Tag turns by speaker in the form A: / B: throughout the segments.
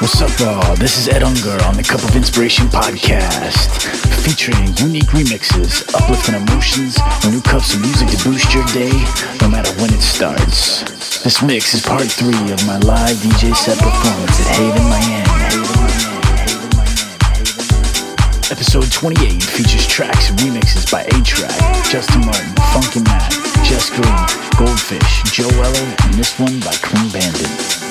A: What's up, y'all? This is Ed Unger on the Cup of Inspiration podcast, featuring unique remixes, uplifting emotions, and new cups of music to boost your day, no matter when it starts. This mix is part three of my live DJ set performance at Haven, Miami. Episode 28 features tracks and remixes by A-Trak, Justin Martin, Funky Matt, Jess Green, Goldfish, Joe Weller, and this one by Clean Bandit.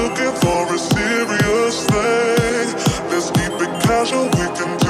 B: looking for a serious thing. Let's keep it casual, we can
C: do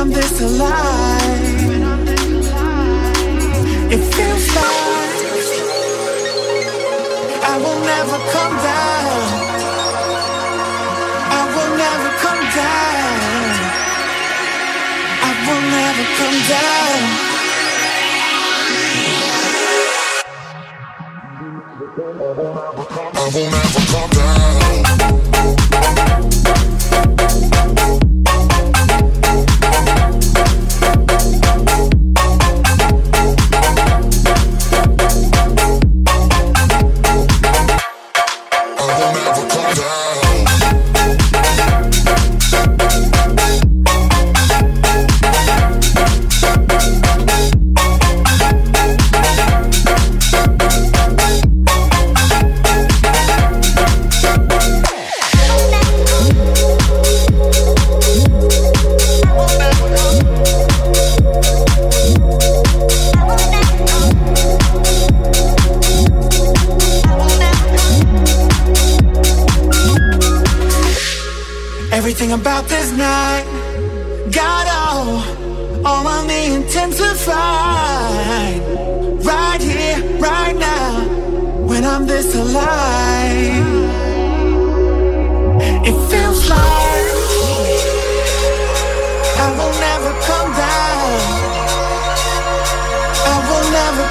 D: I'm this alive, it feels like I will never come down. I will never come down. I will never come down.
B: I will never come down.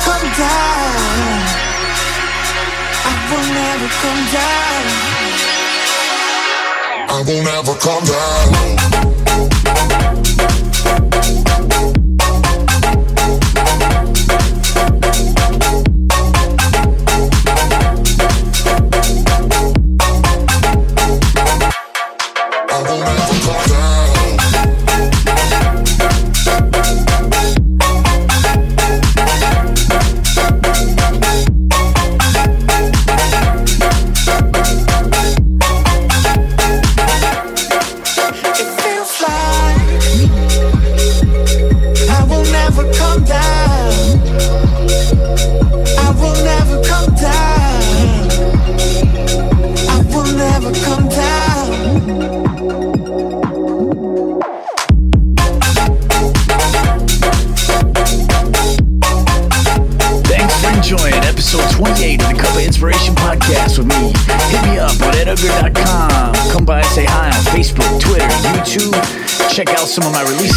E: come down. I will never come down. I will never come down. some of my releases.